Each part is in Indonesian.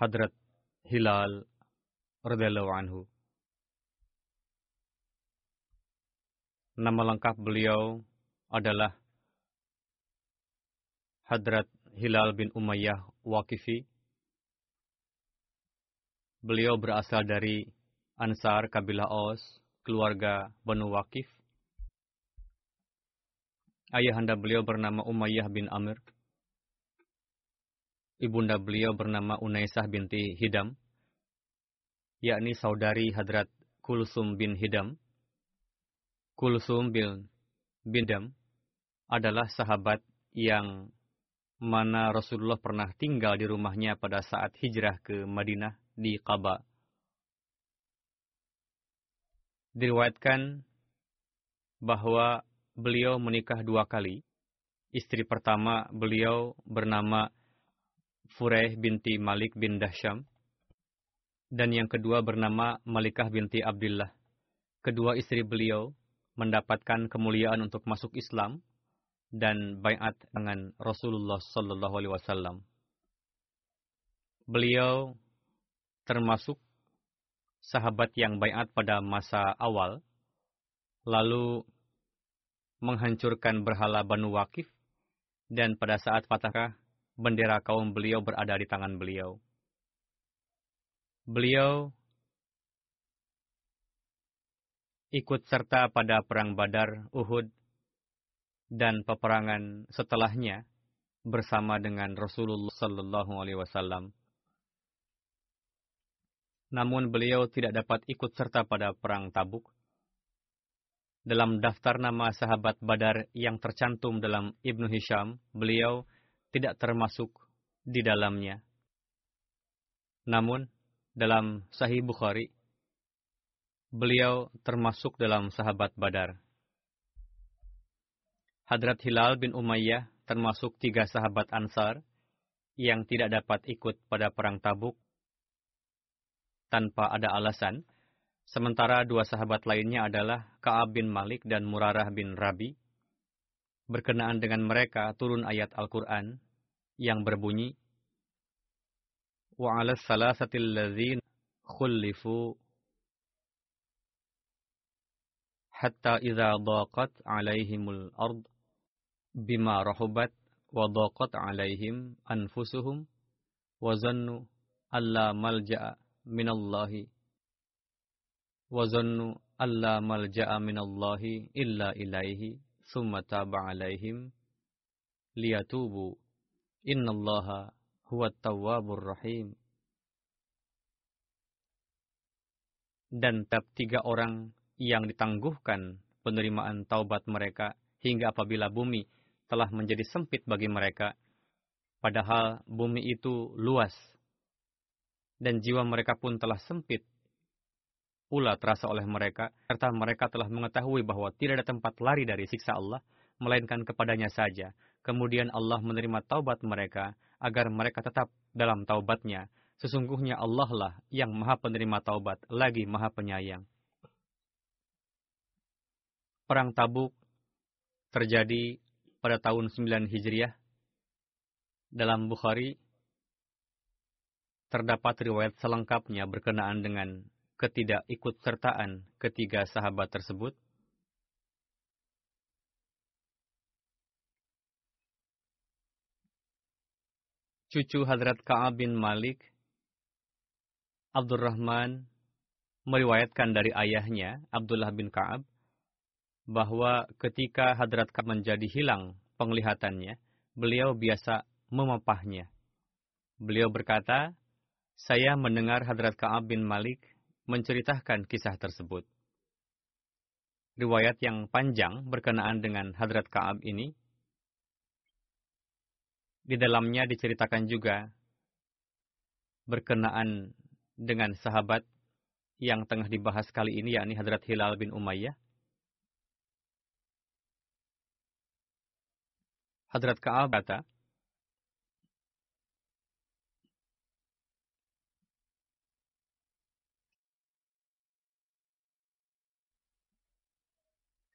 Hadrat Hilal radhiyallahu anhu. Nama lengkap beliau adalah Hadrat Hilal bin Umayyah Waqifi. Beliau berasal dari Ansar kabilah Aus, keluarga Banu Waqif. Ayahanda beliau bernama Umayyah bin Amir. Ibunda beliau bernama Unaisah binti Hidam, yakni saudari Hadrat Kulsum bin Hidam. Kulsum bin Bindam adalah sahabat yang mana Rasulullah pernah tinggal di rumahnya pada saat hijrah ke Madinah di Qaba. Diriwayatkan bahwa beliau menikah dua kali. Istri pertama beliau bernama Fureh binti Malik bin Dahsyam. Dan yang kedua bernama Malikah binti Abdullah. Kedua istri beliau mendapatkan kemuliaan untuk masuk Islam dan bayat dengan Rasulullah Sallallahu Alaihi Wasallam. Beliau termasuk sahabat yang bayat pada masa awal, lalu menghancurkan berhala Banu Wakif, dan pada saat Fatahkah, bendera kaum beliau berada di tangan beliau. Beliau ikut serta pada perang Badar, Uhud, dan peperangan setelahnya bersama dengan Rasulullah Sallallahu Alaihi Wasallam. Namun beliau tidak dapat ikut serta pada perang Tabuk. Dalam daftar nama sahabat Badar yang tercantum dalam Ibnu Hisham, beliau tidak termasuk di dalamnya. Namun, dalam Sahih Bukhari, beliau termasuk dalam sahabat Badar. Hadrat Hilal bin Umayyah termasuk tiga sahabat Ansar yang tidak dapat ikut pada perang Tabuk tanpa ada alasan, sementara dua sahabat lainnya adalah Ka'ab bin Malik dan Murarah bin Rabi. Berkenaan dengan mereka turun ayat Al-Quran yang berbunyi, وعلى الثلاثة الذين خلفوا حتى إذا ضاقت عليهم الأرض بما رحبت وضاقت عليهم أنفسهم وظنوا ألا ملجأ من الله وظنوا ألا ملجأ من الله إلا إليه ثم تاب عليهم ليتوبوا إن الله huwa tawwabur rahim. Dan tab tiga orang yang ditangguhkan penerimaan taubat mereka hingga apabila bumi telah menjadi sempit bagi mereka, padahal bumi itu luas dan jiwa mereka pun telah sempit pula terasa oleh mereka, serta mereka telah mengetahui bahwa tidak ada tempat lari dari siksa Allah, melainkan kepadanya saja. kemudian Allah menerima taubat mereka agar mereka tetap dalam taubatnya. Sesungguhnya Allah lah yang maha penerima taubat, lagi maha penyayang. Perang Tabuk terjadi pada tahun 9 Hijriah. Dalam Bukhari terdapat riwayat selengkapnya berkenaan dengan ketidakikutsertaan ketiga sahabat tersebut. Cucu Hadrat Ka'ab bin Malik, Abdurrahman, meriwayatkan dari ayahnya, Abdullah bin Ka'ab, bahwa ketika Hadrat Ka'ab menjadi hilang penglihatannya, beliau biasa memapahnya. Beliau berkata, saya mendengar Hadrat Ka'ab bin Malik menceritakan kisah tersebut. Riwayat yang panjang berkenaan dengan Hadrat Ka'ab ini, di dalamnya diceritakan juga berkenaan dengan sahabat yang tengah dibahas kali ini, yakni Hadrat Hilal bin Umayyah. Hadrat Ka'ab kata,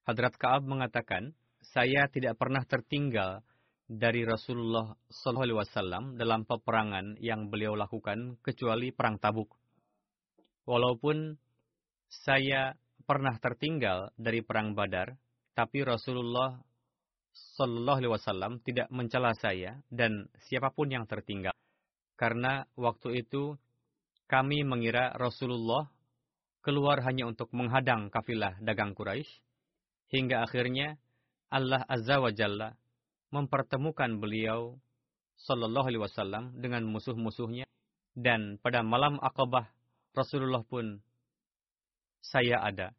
Hadrat Ka'ab mengatakan, saya tidak pernah tertinggal dari Rasulullah SAW dalam peperangan yang beliau lakukan kecuali perang Tabuk. Walaupun saya pernah tertinggal dari perang Badar, tapi Rasulullah Sallallahu Alaihi Wasallam tidak mencela saya dan siapa pun yang tertinggal. Karena waktu itu kami mengira Rasulullah keluar hanya untuk menghadang kafilah dagang Quraisy, hingga akhirnya Allah Azza wa Jalla mempertemukan beliau Sallallahu Alaihi Wasallam dengan musuh-musuhnya dan pada malam Aqabah Rasulullah pun saya ada.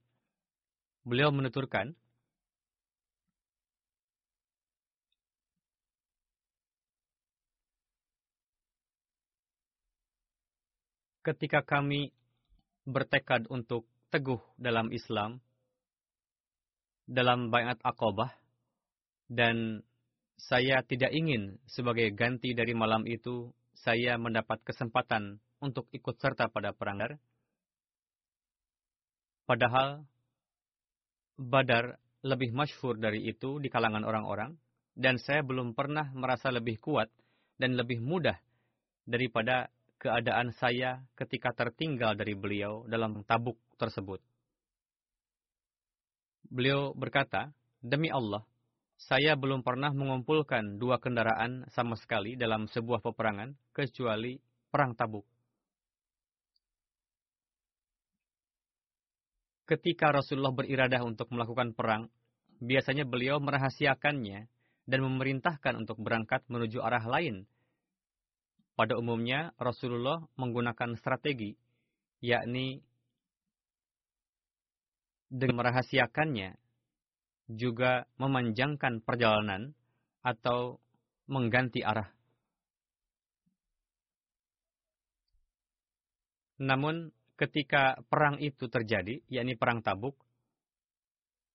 Beliau menuturkan, ketika kami bertekad untuk teguh dalam Islam, dalam bayat akobah, dan saya tidak ingin sebagai ganti dari malam itu, saya mendapat kesempatan untuk ikut serta pada perang Badar. Padahal, Badar lebih masyhur dari itu di kalangan orang-orang, dan saya belum pernah merasa lebih kuat dan lebih mudah daripada keadaan saya ketika tertinggal dari beliau dalam tabuk tersebut. Beliau berkata, Demi Allah, saya belum pernah mengumpulkan dua kendaraan sama sekali dalam sebuah peperangan, kecuali perang tabuk. Ketika Rasulullah beriradah untuk melakukan perang, biasanya beliau merahasiakannya dan memerintahkan untuk berangkat menuju arah lain pada umumnya, Rasulullah menggunakan strategi, yakni dengan merahasiakannya, juga memanjangkan perjalanan atau mengganti arah. Namun, ketika perang itu terjadi, yakni perang Tabuk,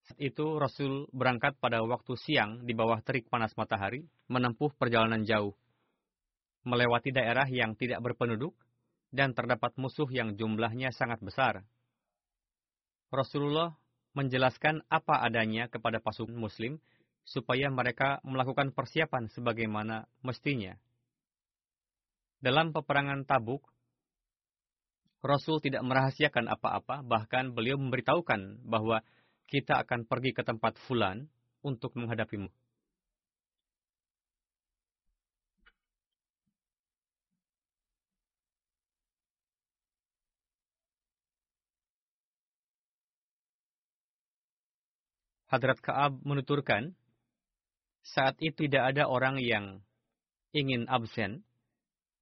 saat itu Rasul berangkat pada waktu siang di bawah terik panas matahari, menempuh perjalanan jauh melewati daerah yang tidak berpenduduk dan terdapat musuh yang jumlahnya sangat besar. Rasulullah menjelaskan apa adanya kepada pasukan muslim supaya mereka melakukan persiapan sebagaimana mestinya. Dalam peperangan Tabuk, Rasul tidak merahasiakan apa-apa, bahkan beliau memberitahukan bahwa kita akan pergi ke tempat fulan untuk menghadapimu. Hadrat Ka'ab menuturkan, saat itu tidak ada orang yang ingin absen,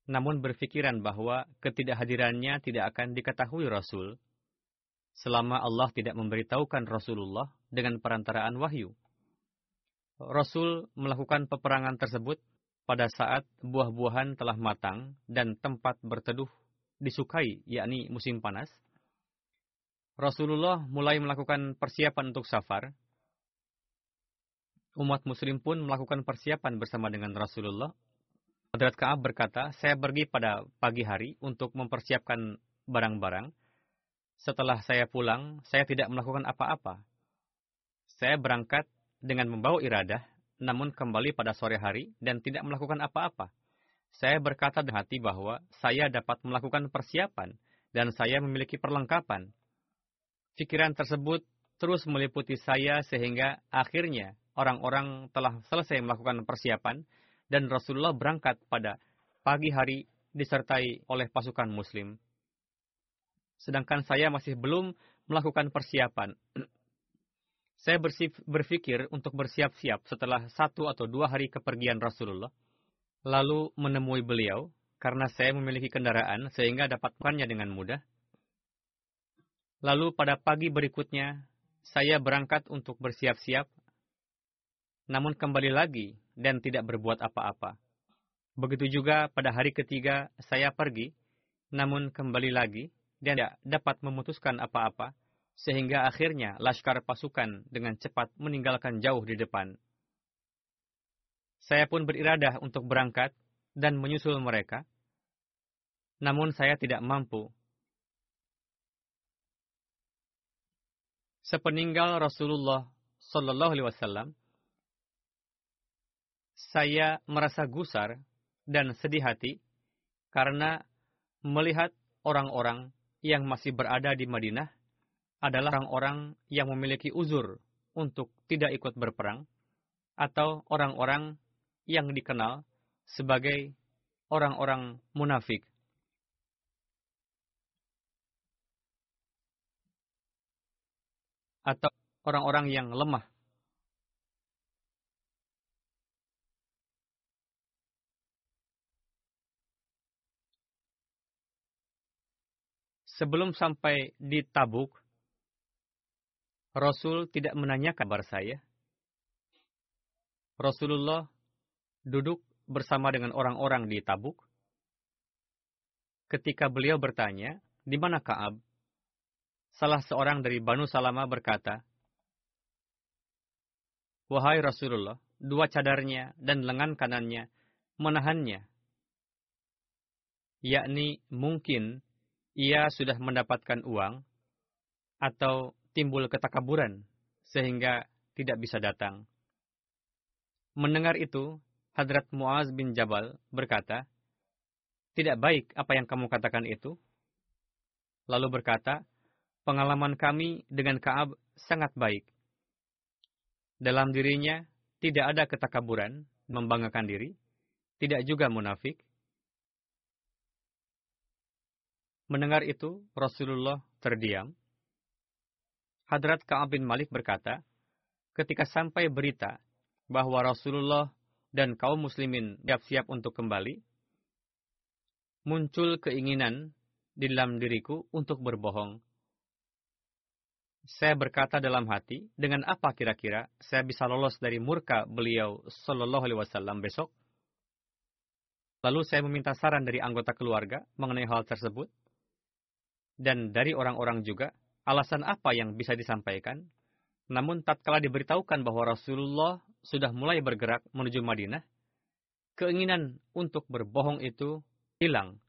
namun berpikiran bahwa ketidakhadirannya tidak akan diketahui Rasul, selama Allah tidak memberitahukan Rasulullah dengan perantaraan wahyu. Rasul melakukan peperangan tersebut pada saat buah-buahan telah matang dan tempat berteduh disukai, yakni musim panas. Rasulullah mulai melakukan persiapan untuk safar, umat muslim pun melakukan persiapan bersama dengan Rasulullah. Hadrat Ka'ab berkata, saya pergi pada pagi hari untuk mempersiapkan barang-barang. Setelah saya pulang, saya tidak melakukan apa-apa. Saya berangkat dengan membawa iradah, namun kembali pada sore hari dan tidak melakukan apa-apa. Saya berkata di hati bahwa saya dapat melakukan persiapan dan saya memiliki perlengkapan. Pikiran tersebut terus meliputi saya sehingga akhirnya orang-orang telah selesai melakukan persiapan dan Rasulullah berangkat pada pagi hari disertai oleh pasukan muslim. Sedangkan saya masih belum melakukan persiapan. saya berpikir untuk bersiap-siap setelah satu atau dua hari kepergian Rasulullah, lalu menemui beliau karena saya memiliki kendaraan sehingga dapatkannya dengan mudah. Lalu pada pagi berikutnya, saya berangkat untuk bersiap-siap, namun kembali lagi dan tidak berbuat apa-apa. Begitu juga pada hari ketiga saya pergi, namun kembali lagi dan tidak dapat memutuskan apa-apa, sehingga akhirnya laskar pasukan dengan cepat meninggalkan jauh di depan. Saya pun beriradah untuk berangkat dan menyusul mereka, namun saya tidak mampu sepeninggal Rasulullah Shallallahu Alaihi Wasallam, saya merasa gusar dan sedih hati karena melihat orang-orang yang masih berada di Madinah adalah orang-orang yang memiliki uzur untuk tidak ikut berperang atau orang-orang yang dikenal sebagai orang-orang munafik. atau orang-orang yang lemah. Sebelum sampai di Tabuk, Rasul tidak menanyakan kabar saya. Rasulullah duduk bersama dengan orang-orang di Tabuk. Ketika beliau bertanya, di mana Kaab? salah seorang dari Banu Salama berkata, Wahai Rasulullah, dua cadarnya dan lengan kanannya menahannya. Yakni mungkin ia sudah mendapatkan uang atau timbul ketakaburan sehingga tidak bisa datang. Mendengar itu, Hadrat Muaz bin Jabal berkata, Tidak baik apa yang kamu katakan itu. Lalu berkata, pengalaman kami dengan Kaab sangat baik. Dalam dirinya tidak ada ketakaburan, membanggakan diri, tidak juga munafik. Mendengar itu, Rasulullah terdiam. Hadrat Ka'ab bin Malik berkata, ketika sampai berita bahwa Rasulullah dan kaum muslimin siap-siap untuk kembali, muncul keinginan di dalam diriku untuk berbohong saya berkata dalam hati, dengan apa kira-kira saya bisa lolos dari murka beliau Shallallahu Alaihi Wasallam besok? Lalu saya meminta saran dari anggota keluarga mengenai hal tersebut. Dan dari orang-orang juga, alasan apa yang bisa disampaikan. Namun tatkala diberitahukan bahwa Rasulullah sudah mulai bergerak menuju Madinah, keinginan untuk berbohong itu hilang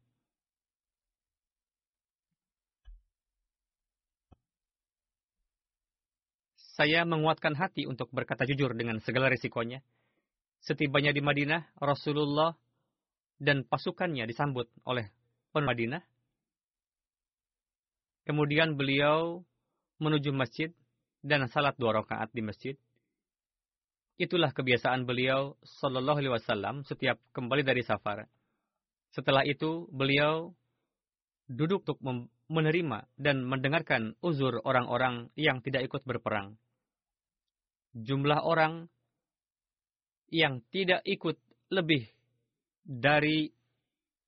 Saya menguatkan hati untuk berkata jujur dengan segala risikonya. Setibanya di Madinah, Rasulullah dan pasukannya disambut oleh penduduk Madinah. Kemudian beliau menuju masjid dan salat dua rakaat di masjid. Itulah kebiasaan beliau Shallallahu Alaihi Wasallam setiap kembali dari safar. Setelah itu beliau duduk untuk menerima dan mendengarkan uzur orang-orang yang tidak ikut berperang jumlah orang yang tidak ikut lebih dari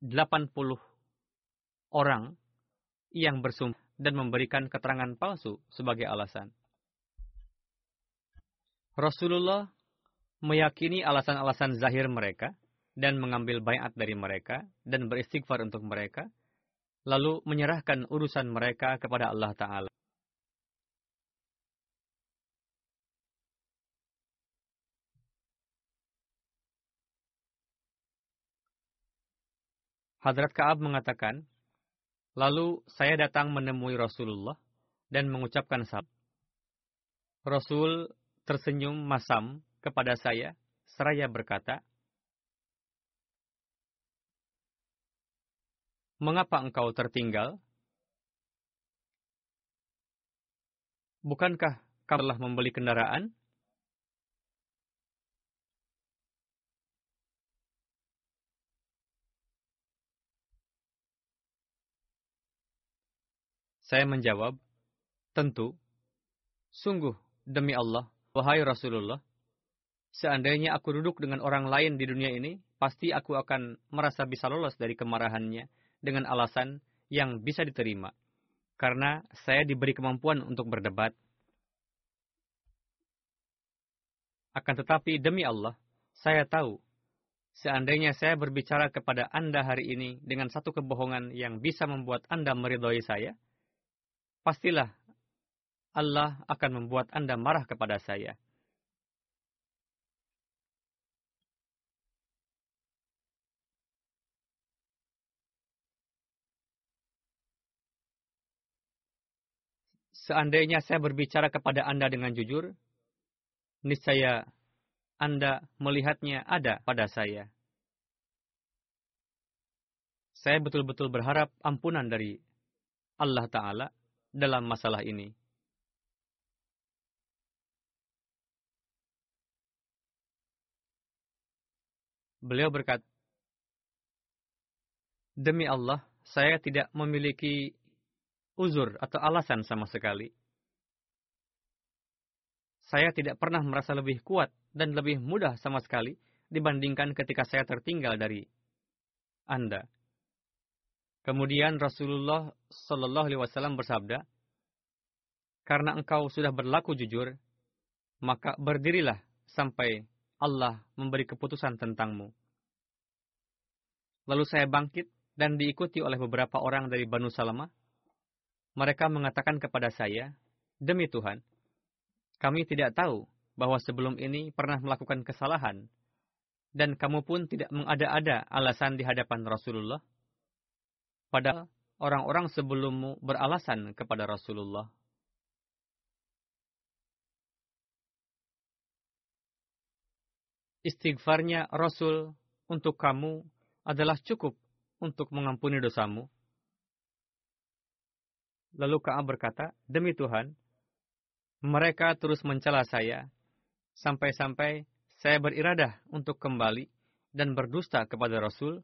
80 orang yang bersumpah dan memberikan keterangan palsu sebagai alasan. Rasulullah meyakini alasan-alasan zahir mereka dan mengambil bayat dari mereka dan beristighfar untuk mereka, lalu menyerahkan urusan mereka kepada Allah Ta'ala. Hadrat Ka'ab mengatakan, Lalu saya datang menemui Rasulullah dan mengucapkan salam. Rasul tersenyum masam kepada saya seraya berkata, Mengapa engkau tertinggal? Bukankah kau telah membeli kendaraan? Saya menjawab, tentu, sungguh, demi Allah, wahai Rasulullah, seandainya aku duduk dengan orang lain di dunia ini, pasti aku akan merasa bisa lolos dari kemarahannya dengan alasan yang bisa diterima. Karena saya diberi kemampuan untuk berdebat. Akan tetapi demi Allah, saya tahu, seandainya saya berbicara kepada Anda hari ini dengan satu kebohongan yang bisa membuat Anda meridhoi saya, pastilah Allah akan membuat Anda marah kepada saya. Seandainya saya berbicara kepada Anda dengan jujur, niscaya Anda melihatnya ada pada saya. Saya betul-betul berharap ampunan dari Allah Ta'ala dalam masalah ini. Beliau berkata, Demi Allah, saya tidak memiliki uzur atau alasan sama sekali. Saya tidak pernah merasa lebih kuat dan lebih mudah sama sekali dibandingkan ketika saya tertinggal dari Anda. Kemudian Rasulullah Shallallahu Alaihi Wasallam bersabda, karena engkau sudah berlaku jujur, maka berdirilah sampai Allah memberi keputusan tentangmu. Lalu saya bangkit dan diikuti oleh beberapa orang dari Banu Salamah. Mereka mengatakan kepada saya, Demi Tuhan, kami tidak tahu bahwa sebelum ini pernah melakukan kesalahan, dan kamu pun tidak mengada-ada alasan di hadapan Rasulullah Padahal orang-orang sebelummu beralasan kepada Rasulullah. Istighfarnya Rasul untuk kamu adalah cukup untuk mengampuni dosamu. Lalu Ka'ab berkata, Demi Tuhan, mereka terus mencela saya, sampai-sampai saya beriradah untuk kembali dan berdusta kepada Rasul,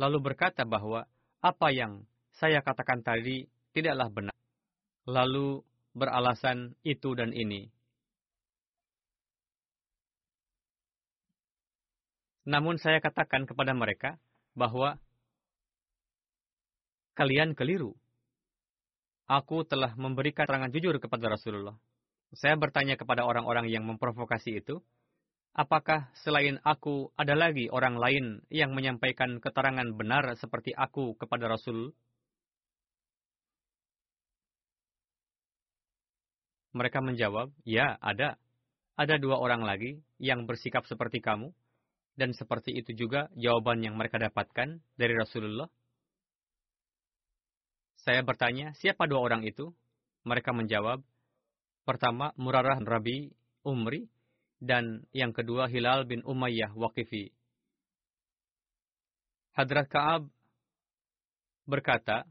lalu berkata bahwa apa yang saya katakan tadi tidaklah benar. Lalu beralasan itu dan ini. Namun saya katakan kepada mereka bahwa kalian keliru. Aku telah memberikan keterangan jujur kepada Rasulullah. Saya bertanya kepada orang-orang yang memprovokasi itu, Apakah selain aku ada lagi orang lain yang menyampaikan keterangan benar seperti aku kepada Rasul? Mereka menjawab, ya ada. Ada dua orang lagi yang bersikap seperti kamu, dan seperti itu juga jawaban yang mereka dapatkan dari Rasulullah. Saya bertanya, siapa dua orang itu? Mereka menjawab, pertama Murarah Rabi Umri, dan yang kedua Hilal bin Umayyah Waqifi. Hadrat Ka'ab berkata,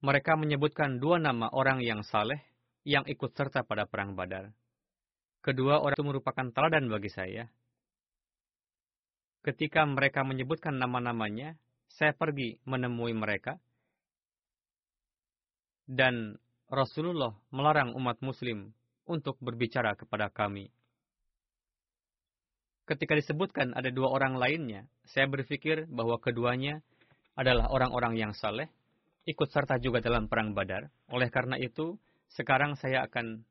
mereka menyebutkan dua nama orang yang saleh yang ikut serta pada perang Badar. Kedua orang itu merupakan teladan bagi saya. Ketika mereka menyebutkan nama-namanya, saya pergi menemui mereka dan Rasulullah melarang umat muslim untuk berbicara kepada kami ketika disebutkan ada dua orang lainnya, saya berpikir bahwa keduanya adalah orang-orang yang saleh, ikut serta juga dalam perang Badar. Oleh karena itu, sekarang saya akan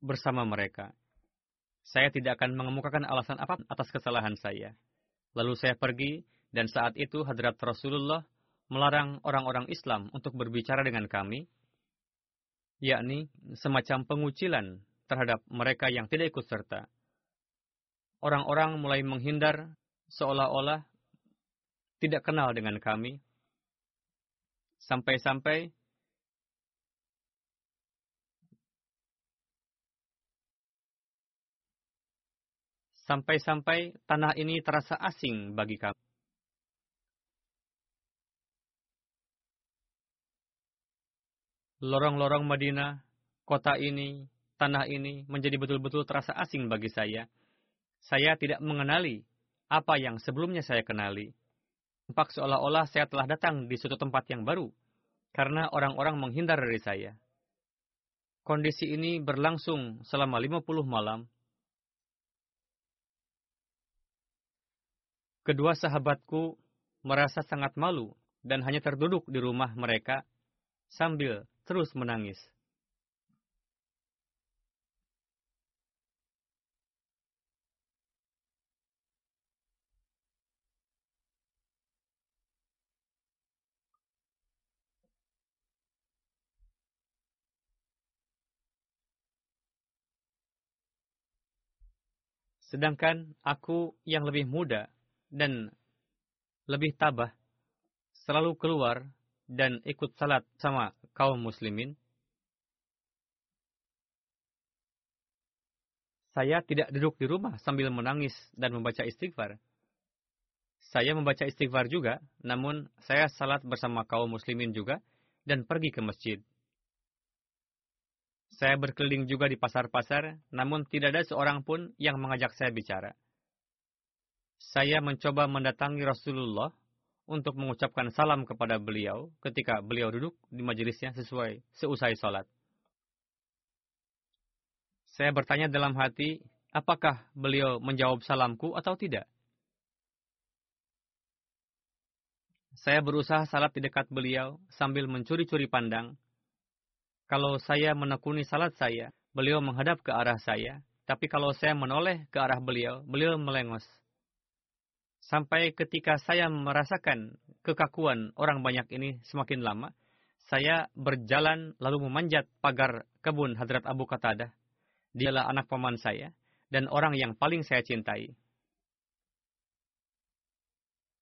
bersama mereka. Saya tidak akan mengemukakan alasan apa atas kesalahan saya. Lalu saya pergi, dan saat itu Hadrat Rasulullah melarang orang-orang Islam untuk berbicara dengan kami, yakni semacam pengucilan terhadap mereka yang tidak ikut serta orang-orang mulai menghindar seolah-olah tidak kenal dengan kami. Sampai-sampai sampai-sampai tanah ini terasa asing bagi kami. Lorong-lorong Madinah, kota ini, tanah ini menjadi betul-betul terasa asing bagi saya. Saya tidak mengenali apa yang sebelumnya saya kenali. Tampak seolah-olah saya telah datang di suatu tempat yang baru, karena orang-orang menghindar dari saya. Kondisi ini berlangsung selama 50 malam, Kedua sahabatku merasa sangat malu dan hanya terduduk di rumah mereka sambil terus menangis. Sedangkan aku yang lebih muda dan lebih tabah selalu keluar dan ikut salat sama kaum muslimin, saya tidak duduk di rumah sambil menangis dan membaca istighfar. Saya membaca istighfar juga, namun saya salat bersama kaum muslimin juga dan pergi ke masjid. Saya berkeliling juga di pasar-pasar, namun tidak ada seorang pun yang mengajak saya bicara saya mencoba mendatangi Rasulullah untuk mengucapkan salam kepada beliau ketika beliau duduk di majelisnya sesuai seusai sholat. Saya bertanya dalam hati, apakah beliau menjawab salamku atau tidak? Saya berusaha salat di dekat beliau sambil mencuri-curi pandang. Kalau saya menekuni salat saya, beliau menghadap ke arah saya. Tapi kalau saya menoleh ke arah beliau, beliau melengos. Sampai ketika saya merasakan kekakuan orang banyak ini semakin lama, saya berjalan lalu memanjat pagar kebun Hadrat Abu Qatadah. Dialah anak paman saya dan orang yang paling saya cintai.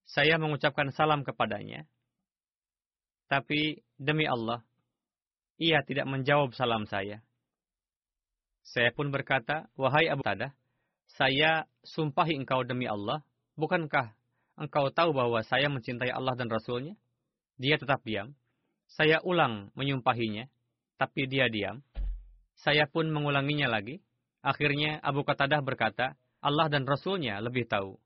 Saya mengucapkan salam kepadanya. Tapi demi Allah, ia tidak menjawab salam saya. Saya pun berkata, Wahai Abu Qatadah, saya sumpahi engkau demi Allah, Bukankah engkau tahu bahwa saya mencintai Allah dan Rasulnya? Dia tetap diam. Saya ulang menyumpahinya, tapi dia diam. Saya pun mengulanginya lagi. Akhirnya Abu Qatadah berkata, Allah dan Rasulnya lebih tahu.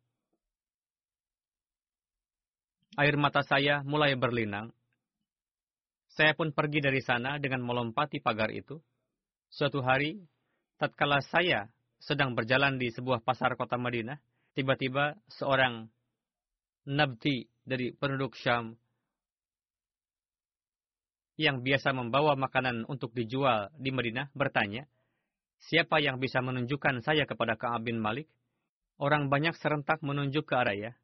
Air mata saya mulai berlinang. Saya pun pergi dari sana dengan melompati pagar itu. Suatu hari, tatkala saya sedang berjalan di sebuah pasar kota Madinah, tiba-tiba seorang nabti dari penduduk Syam yang biasa membawa makanan untuk dijual di Madinah bertanya, siapa yang bisa menunjukkan saya kepada Ka'ab bin Malik? Orang banyak serentak menunjuk ke arah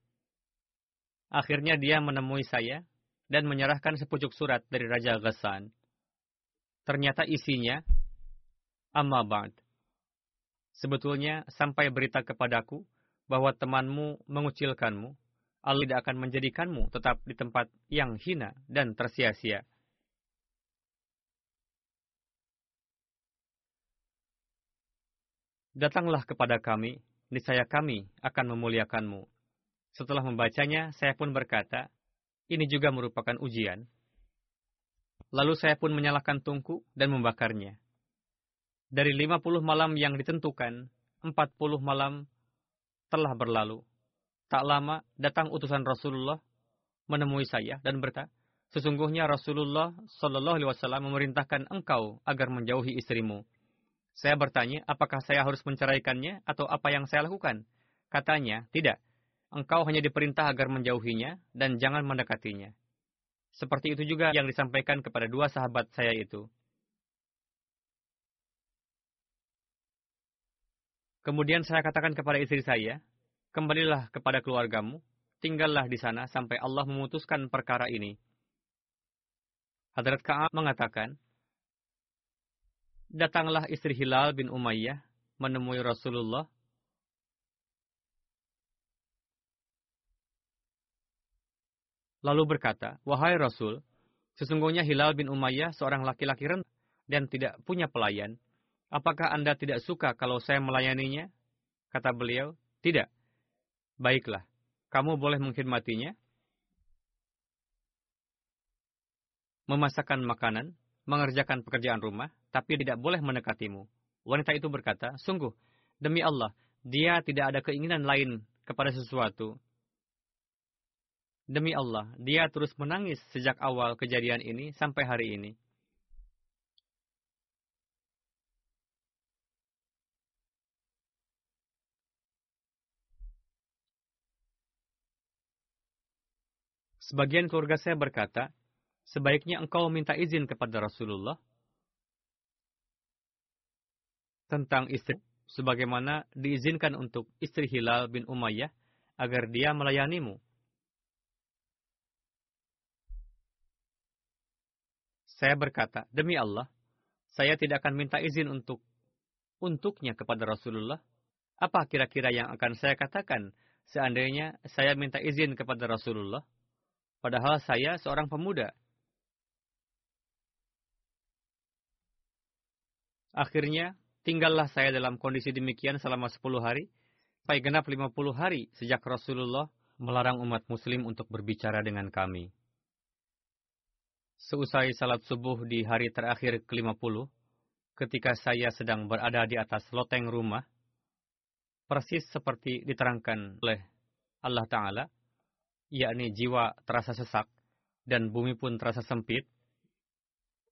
Akhirnya dia menemui saya dan menyerahkan sepucuk surat dari Raja Ghassan. Ternyata isinya, Amma ba'd. Sebetulnya sampai berita kepadaku bahwa temanmu mengucilkanmu, Allah tidak akan menjadikanmu tetap di tempat yang hina dan tersia-sia. Datanglah kepada kami, niscaya kami akan memuliakanmu. Setelah membacanya, saya pun berkata, ini juga merupakan ujian. Lalu saya pun menyalakan tungku dan membakarnya. Dari 50 malam yang ditentukan, 40 malam telah berlalu. Tak lama datang utusan Rasulullah menemui saya dan berkata, sesungguhnya Rasulullah Shallallahu Alaihi Wasallam memerintahkan engkau agar menjauhi istrimu. Saya bertanya, apakah saya harus menceraikannya atau apa yang saya lakukan? Katanya, tidak. Engkau hanya diperintah agar menjauhinya dan jangan mendekatinya. Seperti itu juga yang disampaikan kepada dua sahabat saya itu. Kemudian saya katakan kepada istri saya, kembalilah kepada keluargamu, tinggallah di sana sampai Allah memutuskan perkara ini. Hadrat Ka'ab mengatakan, Datanglah istri Hilal bin Umayyah menemui Rasulullah. Lalu berkata, Wahai Rasul, sesungguhnya Hilal bin Umayyah seorang laki-laki rendah dan tidak punya pelayan. Apakah Anda tidak suka kalau saya melayaninya? Kata beliau, tidak. Baiklah, kamu boleh mengkhidmatinya. Memasakkan makanan, mengerjakan pekerjaan rumah, tapi tidak boleh mendekatimu. Wanita itu berkata, sungguh, demi Allah, dia tidak ada keinginan lain kepada sesuatu. Demi Allah, dia terus menangis sejak awal kejadian ini sampai hari ini. Sebagian keluarga saya berkata, sebaiknya engkau minta izin kepada Rasulullah tentang istri, sebagaimana diizinkan untuk istri Hilal bin Umayyah agar dia melayanimu. Saya berkata, demi Allah, saya tidak akan minta izin untuk untuknya kepada Rasulullah. Apa kira-kira yang akan saya katakan seandainya saya minta izin kepada Rasulullah? Padahal saya seorang pemuda. Akhirnya, tinggallah saya dalam kondisi demikian selama 10 hari, sampai genap 50 hari sejak Rasulullah melarang umat muslim untuk berbicara dengan kami. Seusai salat subuh di hari terakhir ke-50, ketika saya sedang berada di atas loteng rumah, persis seperti diterangkan oleh Allah Ta'ala, yakni jiwa terasa sesak dan bumi pun terasa sempit,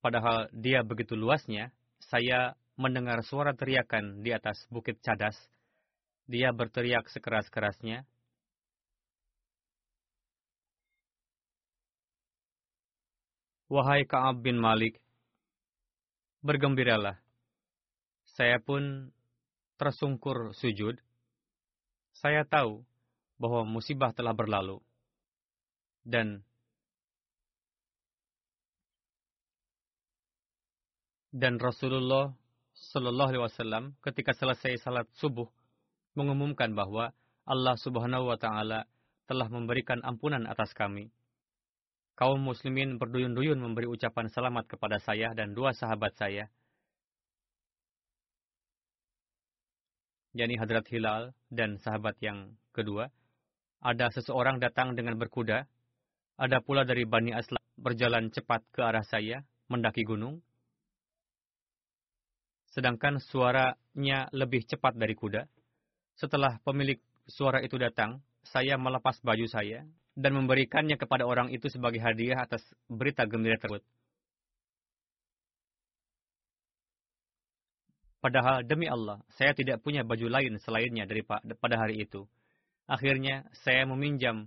padahal dia begitu luasnya, saya mendengar suara teriakan di atas bukit cadas. Dia berteriak sekeras-kerasnya, Wahai Ka'ab bin Malik, bergembiralah. Saya pun tersungkur sujud. Saya tahu bahwa musibah telah berlalu dan dan Rasulullah Shallallahu Alaihi Wasallam ketika selesai salat subuh mengumumkan bahwa Allah Subhanahu Wa Taala telah memberikan ampunan atas kami. Kaum muslimin berduyun-duyun memberi ucapan selamat kepada saya dan dua sahabat saya, yakni Hadrat Hilal dan sahabat yang kedua. Ada seseorang datang dengan berkuda ada pula dari Bani Aslam berjalan cepat ke arah saya, mendaki gunung. Sedangkan suaranya lebih cepat dari kuda. Setelah pemilik suara itu datang, saya melepas baju saya dan memberikannya kepada orang itu sebagai hadiah atas berita gembira tersebut. Padahal demi Allah, saya tidak punya baju lain selainnya daripada hari itu. Akhirnya, saya meminjam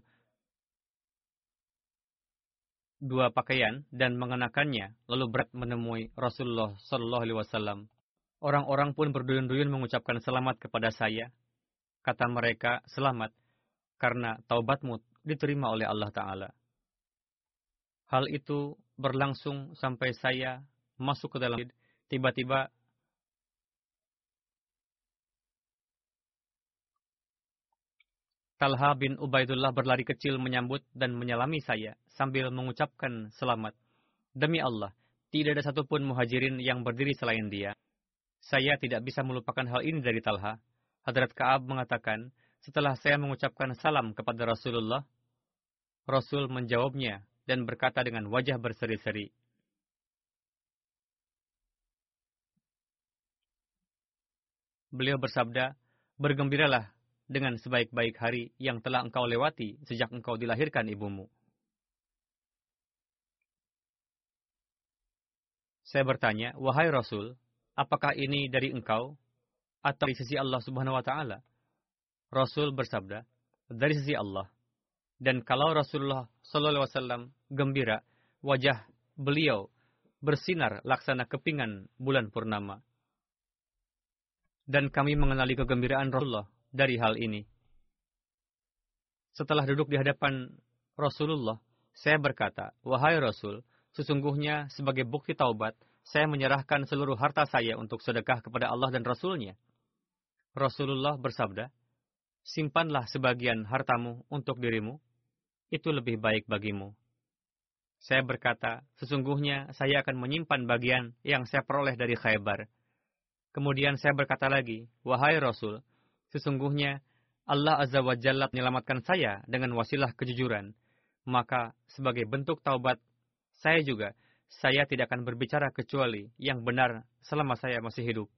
dua pakaian dan mengenakannya, lalu berat menemui Rasulullah Shallallahu Alaihi Wasallam. Orang-orang pun berduyun-duyun mengucapkan selamat kepada saya. Kata mereka, selamat, karena taubatmu diterima oleh Allah Ta'ala. Hal itu berlangsung sampai saya masuk ke dalam tiba-tiba Talha bin Ubaidullah berlari kecil menyambut dan menyalami saya sambil mengucapkan selamat. Demi Allah, tidak ada satupun muhajirin yang berdiri selain dia. Saya tidak bisa melupakan hal ini dari Talha. Hadrat Ka'ab mengatakan, setelah saya mengucapkan salam kepada Rasulullah, Rasul menjawabnya dan berkata dengan wajah berseri-seri, Beliau bersabda, Bergembiralah dengan sebaik-baik hari yang telah engkau lewati sejak engkau dilahirkan ibumu. Saya bertanya, wahai Rasul, apakah ini dari engkau atau dari sisi Allah Subhanahu wa taala? Rasul bersabda, dari sisi Allah. Dan kalau Rasulullah sallallahu alaihi wasallam gembira, wajah beliau bersinar laksana kepingan bulan purnama. Dan kami mengenali kegembiraan Rasulullah dari hal ini. Setelah duduk di hadapan Rasulullah, saya berkata, Wahai Rasul, sesungguhnya sebagai bukti taubat, saya menyerahkan seluruh harta saya untuk sedekah kepada Allah dan Rasulnya. Rasulullah bersabda, Simpanlah sebagian hartamu untuk dirimu, itu lebih baik bagimu. Saya berkata, sesungguhnya saya akan menyimpan bagian yang saya peroleh dari Khaybar. Kemudian saya berkata lagi, Wahai Rasul, sesungguhnya Allah Azza wa Jalla menyelamatkan saya dengan wasilah kejujuran. Maka sebagai bentuk taubat, saya juga, saya tidak akan berbicara kecuali yang benar selama saya masih hidup.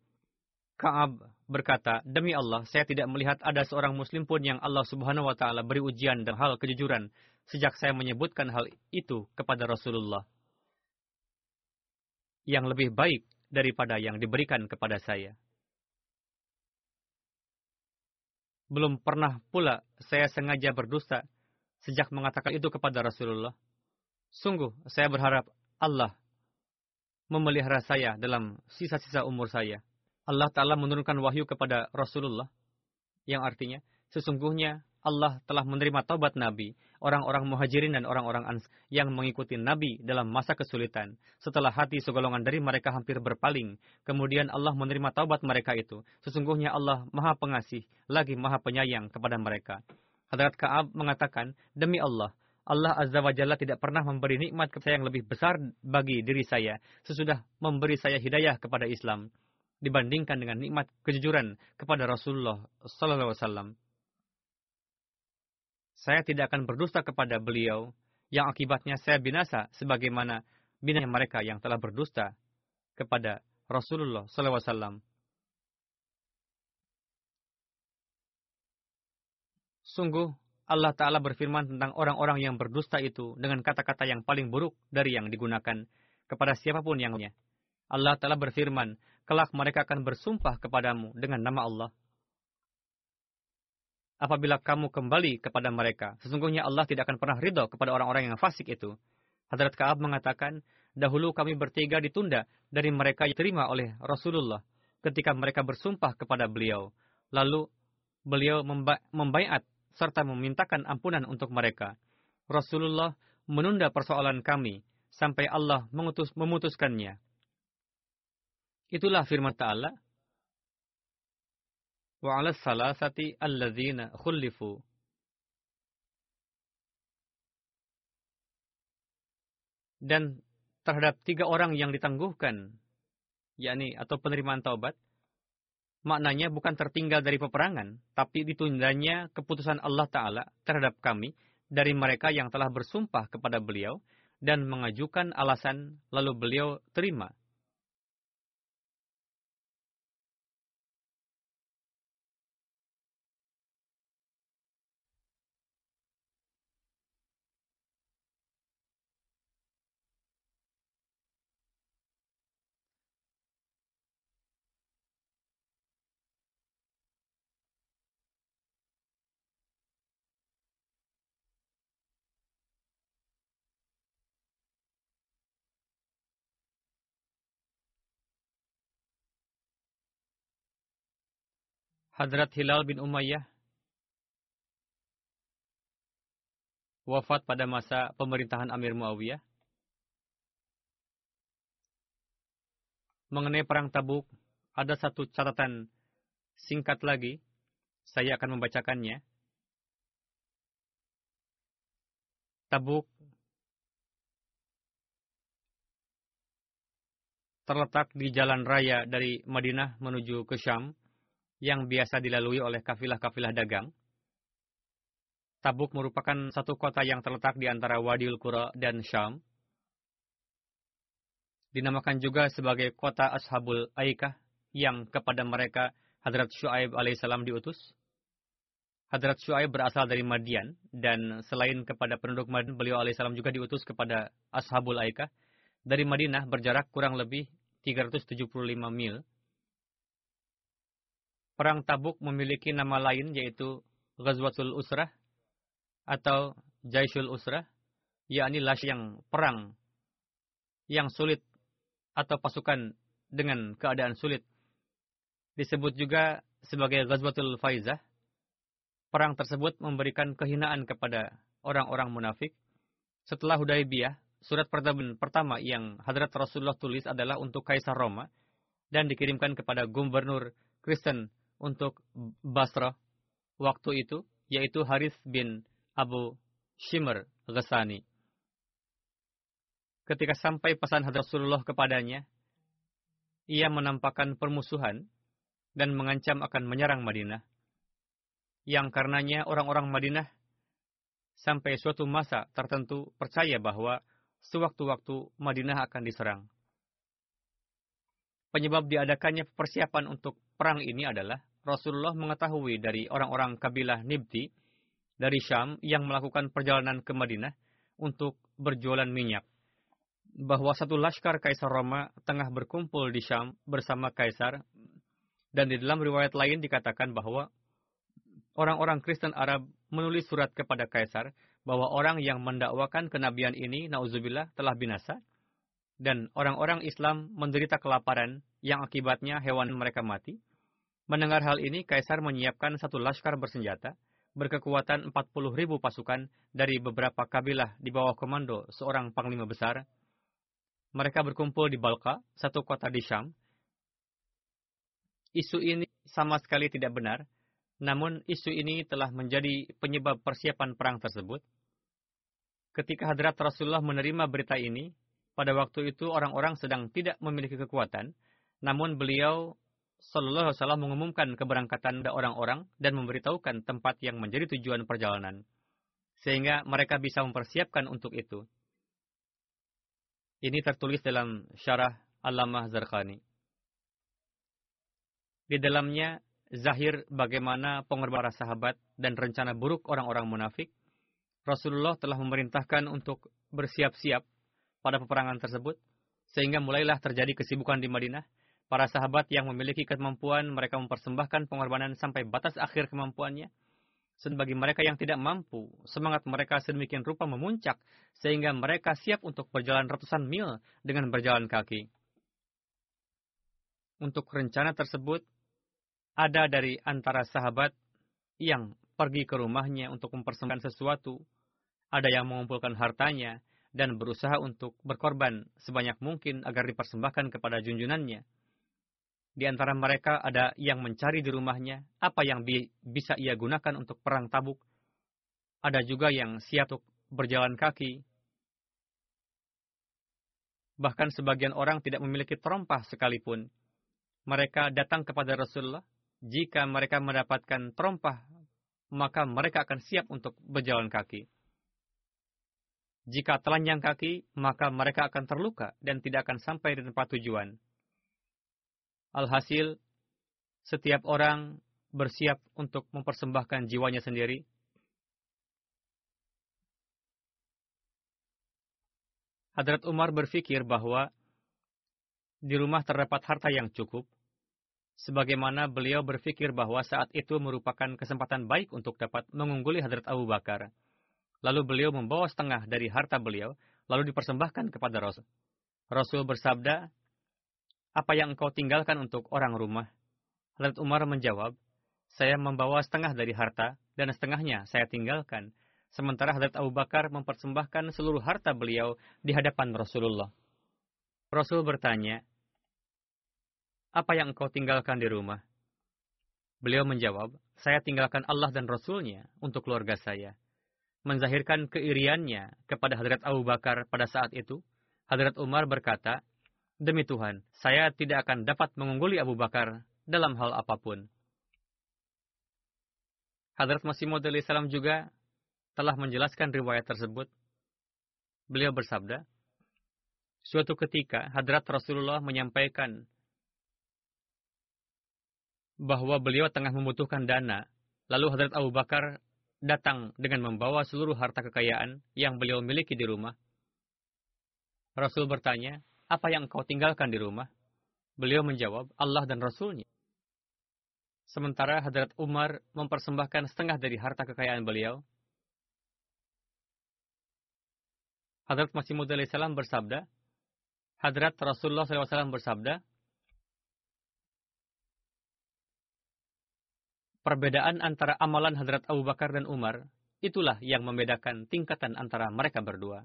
Ka'ab berkata, Demi Allah, saya tidak melihat ada seorang muslim pun yang Allah subhanahu wa ta'ala beri ujian dan hal kejujuran sejak saya menyebutkan hal itu kepada Rasulullah. Yang lebih baik daripada yang diberikan kepada saya. Belum pernah pula saya sengaja berdusta sejak mengatakan itu kepada Rasulullah. Sungguh, saya berharap Allah memelihara saya dalam sisa-sisa umur saya Allah Ta'ala menurunkan wahyu kepada Rasulullah, yang artinya, sesungguhnya Allah telah menerima taubat Nabi, orang-orang muhajirin dan orang-orang yang mengikuti Nabi dalam masa kesulitan. Setelah hati segolongan dari mereka hampir berpaling, kemudian Allah menerima taubat mereka itu. Sesungguhnya Allah maha pengasih, lagi maha penyayang kepada mereka. Hadrat Ka'ab mengatakan, Demi Allah, Allah Azza wa Jalla tidak pernah memberi nikmat saya yang lebih besar bagi diri saya, sesudah memberi saya hidayah kepada Islam dibandingkan dengan nikmat kejujuran kepada Rasulullah Wasallam. Saya tidak akan berdusta kepada beliau yang akibatnya saya binasa sebagaimana binasa mereka yang telah berdusta kepada Rasulullah Wasallam. Sungguh Allah Ta'ala berfirman tentang orang-orang yang berdusta itu dengan kata-kata yang paling buruk dari yang digunakan kepada siapa pun yang lainnya. Allah Ta'ala berfirman, kelak mereka akan bersumpah kepadamu dengan nama Allah. Apabila kamu kembali kepada mereka, sesungguhnya Allah tidak akan pernah ridho kepada orang-orang yang fasik itu. Hadrat Ka'ab mengatakan, dahulu kami bertiga ditunda dari mereka yang terima oleh Rasulullah ketika mereka bersumpah kepada beliau. Lalu beliau memba membayat serta memintakan ampunan untuk mereka. Rasulullah menunda persoalan kami sampai Allah mengutus, memutuskannya. Itulah firman Ta'ala. Wa ala salasati alladzina khullifu. Dan terhadap tiga orang yang ditangguhkan, yakni atau penerimaan taubat, maknanya bukan tertinggal dari peperangan, tapi ditundanya keputusan Allah Ta'ala terhadap kami dari mereka yang telah bersumpah kepada beliau dan mengajukan alasan lalu beliau terima. Hadrat Hilal bin Umayyah wafat pada masa pemerintahan Amir Muawiyah. Mengenai perang Tabuk, ada satu catatan singkat lagi. Saya akan membacakannya. Tabuk terletak di jalan raya dari Madinah menuju ke Syam yang biasa dilalui oleh kafilah-kafilah dagang. Tabuk merupakan satu kota yang terletak di antara Wadiul Qura dan Syam. Dinamakan juga sebagai kota Ashabul Aikah yang kepada mereka Hadrat Shu'aib alaihissalam diutus. Hadrat Shu'aib berasal dari Madian dan selain kepada penduduk Madian, beliau alaihissalam juga diutus kepada Ashabul Aikah. Dari Madinah berjarak kurang lebih 375 mil Perang Tabuk memiliki nama lain yaitu Ghazwatul Usrah atau Jaisul Usrah, yakni yang perang yang sulit atau pasukan dengan keadaan sulit. Disebut juga sebagai Ghazwatul Faizah. Perang tersebut memberikan kehinaan kepada orang-orang munafik. Setelah Hudaybiyah, surat pertama yang Hadrat Rasulullah tulis adalah untuk Kaisar Roma dan dikirimkan kepada gubernur Kristen untuk Basra waktu itu, yaitu Haris bin Abu Shimr Ghasani. Ketika sampai pesan Hadrat Rasulullah kepadanya, ia menampakkan permusuhan dan mengancam akan menyerang Madinah. Yang karenanya orang-orang Madinah sampai suatu masa tertentu percaya bahwa sewaktu-waktu Madinah akan diserang. Penyebab diadakannya persiapan untuk perang ini adalah Rasulullah mengetahui dari orang-orang kabilah Nibti dari Syam yang melakukan perjalanan ke Madinah untuk berjualan minyak. Bahwa satu laskar Kaisar Roma tengah berkumpul di Syam bersama Kaisar dan di dalam riwayat lain dikatakan bahwa orang-orang Kristen Arab menulis surat kepada Kaisar bahwa orang yang mendakwakan kenabian ini nauzubillah telah binasa dan orang-orang Islam menderita kelaparan yang akibatnya hewan mereka mati. Mendengar hal ini, Kaisar menyiapkan satu laskar bersenjata berkekuatan 40 ribu pasukan dari beberapa kabilah di bawah komando seorang panglima besar mereka berkumpul di Balka, satu kota di Syam. Isu ini sama sekali tidak benar, namun isu ini telah menjadi penyebab persiapan perang tersebut. Ketika hadrat Rasulullah menerima berita ini, pada waktu itu orang-orang sedang tidak memiliki kekuatan, namun beliau Sallallahu Alaihi Wasallam mengumumkan keberangkatan orang-orang dan memberitahukan tempat yang menjadi tujuan perjalanan, sehingga mereka bisa mempersiapkan untuk itu. Ini tertulis dalam syarah Alamah Zarqani. Di dalamnya zahir bagaimana pengorbanan sahabat dan rencana buruk orang-orang munafik. Rasulullah telah memerintahkan untuk bersiap-siap pada peperangan tersebut, sehingga mulailah terjadi kesibukan di Madinah. Para sahabat yang memiliki kemampuan, mereka mempersembahkan pengorbanan sampai batas akhir kemampuannya, dan mereka yang tidak mampu, semangat mereka sedemikian rupa memuncak sehingga mereka siap untuk berjalan ratusan mil dengan berjalan kaki. Untuk rencana tersebut, ada dari antara sahabat yang pergi ke rumahnya untuk mempersembahkan sesuatu, ada yang mengumpulkan hartanya dan berusaha untuk berkorban sebanyak mungkin agar dipersembahkan kepada junjunannya di antara mereka ada yang mencari di rumahnya apa yang bi bisa ia gunakan untuk perang tabuk. Ada juga yang siap untuk berjalan kaki. Bahkan sebagian orang tidak memiliki terompah sekalipun. Mereka datang kepada Rasulullah. Jika mereka mendapatkan terompah, maka mereka akan siap untuk berjalan kaki. Jika telanjang kaki, maka mereka akan terluka dan tidak akan sampai di tempat tujuan. Alhasil, setiap orang bersiap untuk mempersembahkan jiwanya sendiri. Hadrat Umar berpikir bahwa di rumah terdapat harta yang cukup, sebagaimana beliau berpikir bahwa saat itu merupakan kesempatan baik untuk dapat mengungguli Hadrat Abu Bakar. Lalu beliau membawa setengah dari harta beliau, lalu dipersembahkan kepada Rasul. Rasul bersabda, apa yang engkau tinggalkan untuk orang rumah? Hadrat Umar menjawab, saya membawa setengah dari harta, dan setengahnya saya tinggalkan. Sementara Hadrat Abu Bakar mempersembahkan seluruh harta beliau di hadapan Rasulullah. Rasul bertanya, apa yang engkau tinggalkan di rumah? Beliau menjawab, saya tinggalkan Allah dan Rasulnya untuk keluarga saya. Menzahirkan keiriannya kepada Hadrat Abu Bakar pada saat itu, Hadrat Umar berkata, Demi Tuhan, saya tidak akan dapat mengungguli Abu Bakar dalam hal apa pun. Hadrat Masih Maud salam juga telah menjelaskan riwayat tersebut. Beliau bersabda, Suatu ketika Hadrat Rasulullah menyampaikan bahwa beliau tengah membutuhkan dana, lalu Hadrat Abu Bakar datang dengan membawa seluruh harta kekayaan yang beliau miliki di rumah. Rasul bertanya, apa yang engkau tinggalkan di rumah? Beliau menjawab, Allah dan Rasulnya. Sementara Hadrat Umar mempersembahkan setengah dari harta kekayaan beliau. Hadrat Masih salam bersabda, Hadrat Rasulullah SAW bersabda, Perbedaan antara amalan Hadrat Abu Bakar dan Umar, itulah yang membedakan tingkatan antara mereka berdua.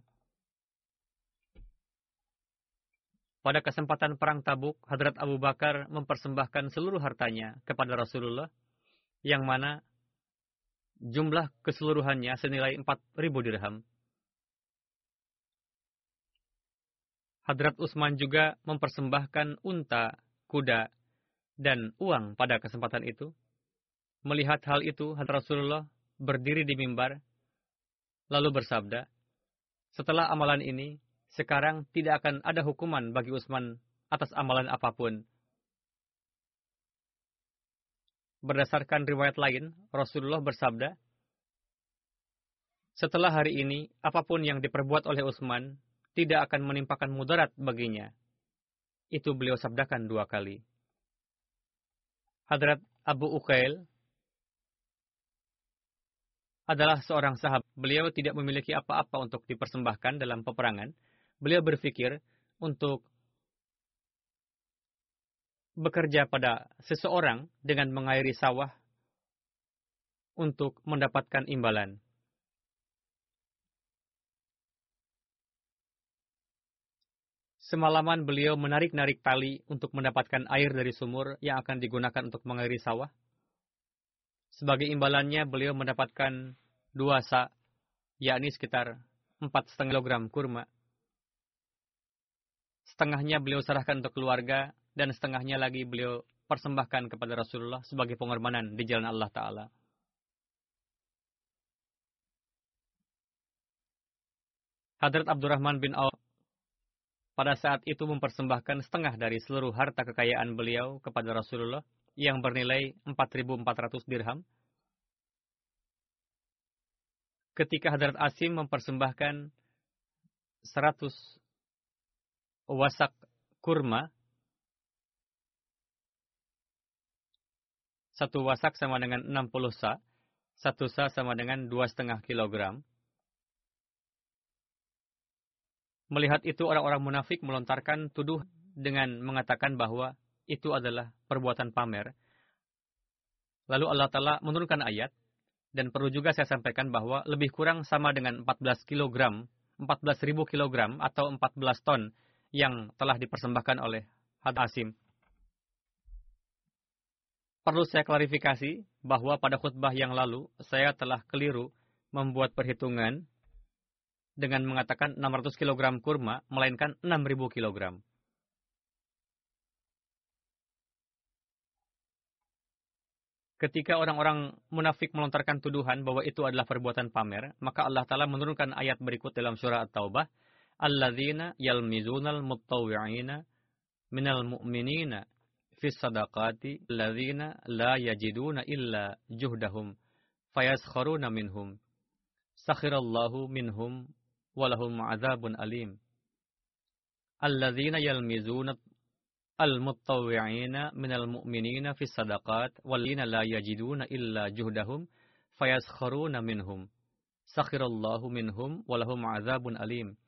Pada kesempatan perang Tabuk, Hadrat Abu Bakar mempersembahkan seluruh hartanya kepada Rasulullah, yang mana jumlah keseluruhannya senilai 4.000 dirham. Hadrat Utsman juga mempersembahkan unta, kuda, dan uang pada kesempatan itu. Melihat hal itu, Rasulullah berdiri di mimbar, lalu bersabda, setelah amalan ini, sekarang tidak akan ada hukuman bagi Utsman atas amalan apa pun. Berdasarkan riwayat lain, Rasulullah bersabda, setelah hari ini, apa pun yang diperbuat oleh Utsman tidak akan menimpakan mudarat baginya. Itu beliau sabdakan dua kali. Hadrat Abu Uqail adalah seorang sahabat. Beliau tidak memiliki apa-apa untuk dipersembahkan dalam peperangan. Beliau berpikir untuk bekerja pada seseorang dengan mengairi sawah untuk mendapatkan imbalan. Semalaman beliau menarik-narik tali untuk mendapatkan air dari sumur yang akan digunakan untuk mengairi sawah. Sebagai imbalannya, beliau mendapatkan dua sa, yakni sekitar empat setengah kilogram kurma. Setengahnya beliau serahkan untuk keluarga, dan setengahnya lagi beliau persembahkan kepada Rasulullah sebagai pengorbanan di jalan Allah Ta'ala. Hadrat Abdurrahman bin Auf pada saat itu mempersembahkan setengah dari seluruh harta kekayaan beliau kepada Rasulullah yang bernilai 4.400 dirham. Ketika Hadrat Asim mempersembahkan 100 wasak kurma, satu wasak sama dengan 60 sa, satu sa sama dengan 2,5 kilogram, Melihat itu orang-orang munafik melontarkan tuduh dengan mengatakan bahwa itu adalah perbuatan pamer. Lalu Allah Ta'ala menurunkan ayat, dan perlu juga saya sampaikan bahwa lebih kurang sama dengan 14 kg, 14 ribu kilogram atau 14 ton yang telah dipersembahkan oleh Had Asim. Perlu saya klarifikasi bahwa pada khutbah yang lalu saya telah keliru membuat perhitungan dengan mengatakan 600 kg kurma, melainkan 6000 kg. Ketika orang-orang munafik melontarkan tuduhan bahwa itu adalah perbuatan pamer, maka Allah Ta'ala menurunkan ayat berikut dalam surah At-Taubah, Alladzina yalmizunal muttawwi'ina minal mu'minina fis sadaqati alladzina la yajiduna illa juhdahum fayaskharuna minhum sakhirallahu minhum walahum azabun alim. Alladzina yalmizuna al-muttawwi'ina minal mu'minina fis sadaqat wallina la yajiduna illa juhdahum fayaskharuna minhum. Sakhirallahu minhum walahum azabun alim.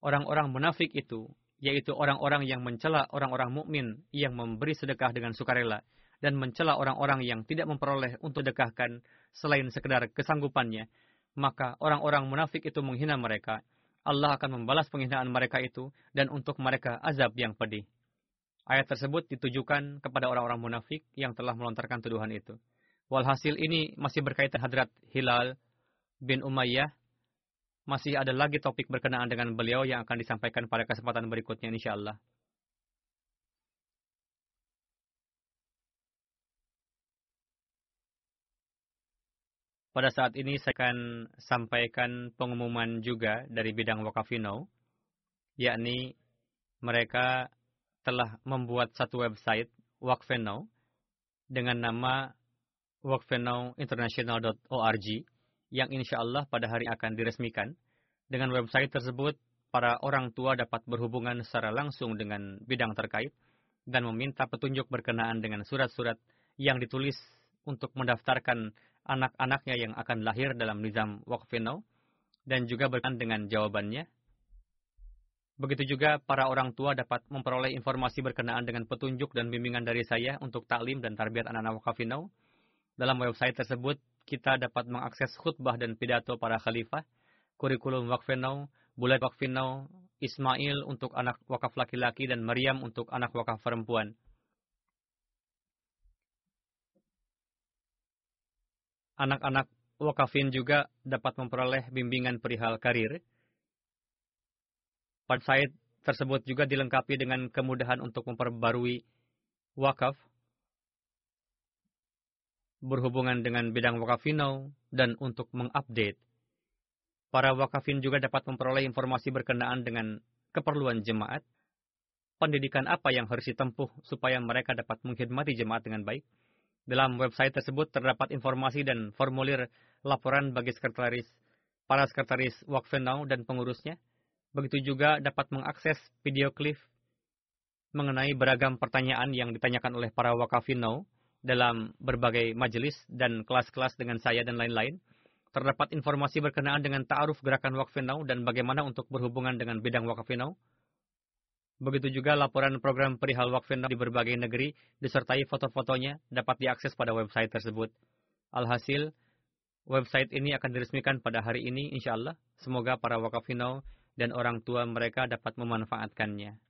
Orang-orang munafik itu, yaitu orang-orang yang mencela orang-orang mukmin yang memberi sedekah dengan sukarela dan mencela orang-orang yang tidak memperoleh untuk dekahkan selain sekedar kesanggupannya, maka orang-orang munafik itu menghina mereka. Allah akan membalas penghinaan mereka itu dan untuk mereka azab yang pedih. Ayat tersebut ditujukan kepada orang-orang munafik yang telah melontarkan tuduhan itu. Walhasil ini masih berkaitan hadrat Hilal bin Umayyah. Masih ada lagi topik berkenaan dengan beliau yang akan disampaikan pada kesempatan berikutnya insya Allah. Pada saat ini saya akan sampaikan pengumuman juga dari bidang Wakafino, yakni mereka telah membuat satu website Wakfeno dengan nama wakfenointernational.org yang insya Allah pada hari akan diresmikan. Dengan website tersebut, para orang tua dapat berhubungan secara langsung dengan bidang terkait dan meminta petunjuk berkenaan dengan surat-surat yang ditulis untuk mendaftarkan anak-anaknya yang akan lahir dalam nizam wakfino dan juga berkaitan dengan jawabannya. Begitu juga para orang tua dapat memperoleh informasi berkenaan dengan petunjuk dan bimbingan dari saya untuk taklim dan tarbiyat anak-anak wakafino. Dalam website tersebut, kita dapat mengakses khutbah dan pidato para khalifah, kurikulum wakfino, bulat wakfino, Ismail untuk anak wakaf laki-laki dan Maryam untuk anak wakaf perempuan. anak-anak wakafin juga dapat memperoleh bimbingan perihal karir. Website tersebut juga dilengkapi dengan kemudahan untuk memperbarui wakaf berhubungan dengan bidang wakafino dan untuk mengupdate. Para wakafin juga dapat memperoleh informasi berkenaan dengan keperluan jemaat, pendidikan apa yang harus ditempuh supaya mereka dapat mengkhidmati jemaat dengan baik. Dalam website tersebut terdapat informasi dan formulir laporan bagi sekretaris, para sekretaris Wakfenau dan pengurusnya. Begitu juga dapat mengakses video klip mengenai beragam pertanyaan yang ditanyakan oleh para wakafinau dalam berbagai majelis dan kelas-kelas dengan saya dan lain-lain. Terdapat informasi berkenaan dengan ta'aruf gerakan wakfinau dan bagaimana untuk berhubungan dengan bidang wakfinau. Begitu juga laporan program perihal wakfinau di berbagai negeri disertai foto-fotonya dapat diakses pada website tersebut. Alhasil, website ini akan diresmikan pada hari ini insya Allah. Semoga para wakafinau dan orang tua mereka dapat memanfaatkannya.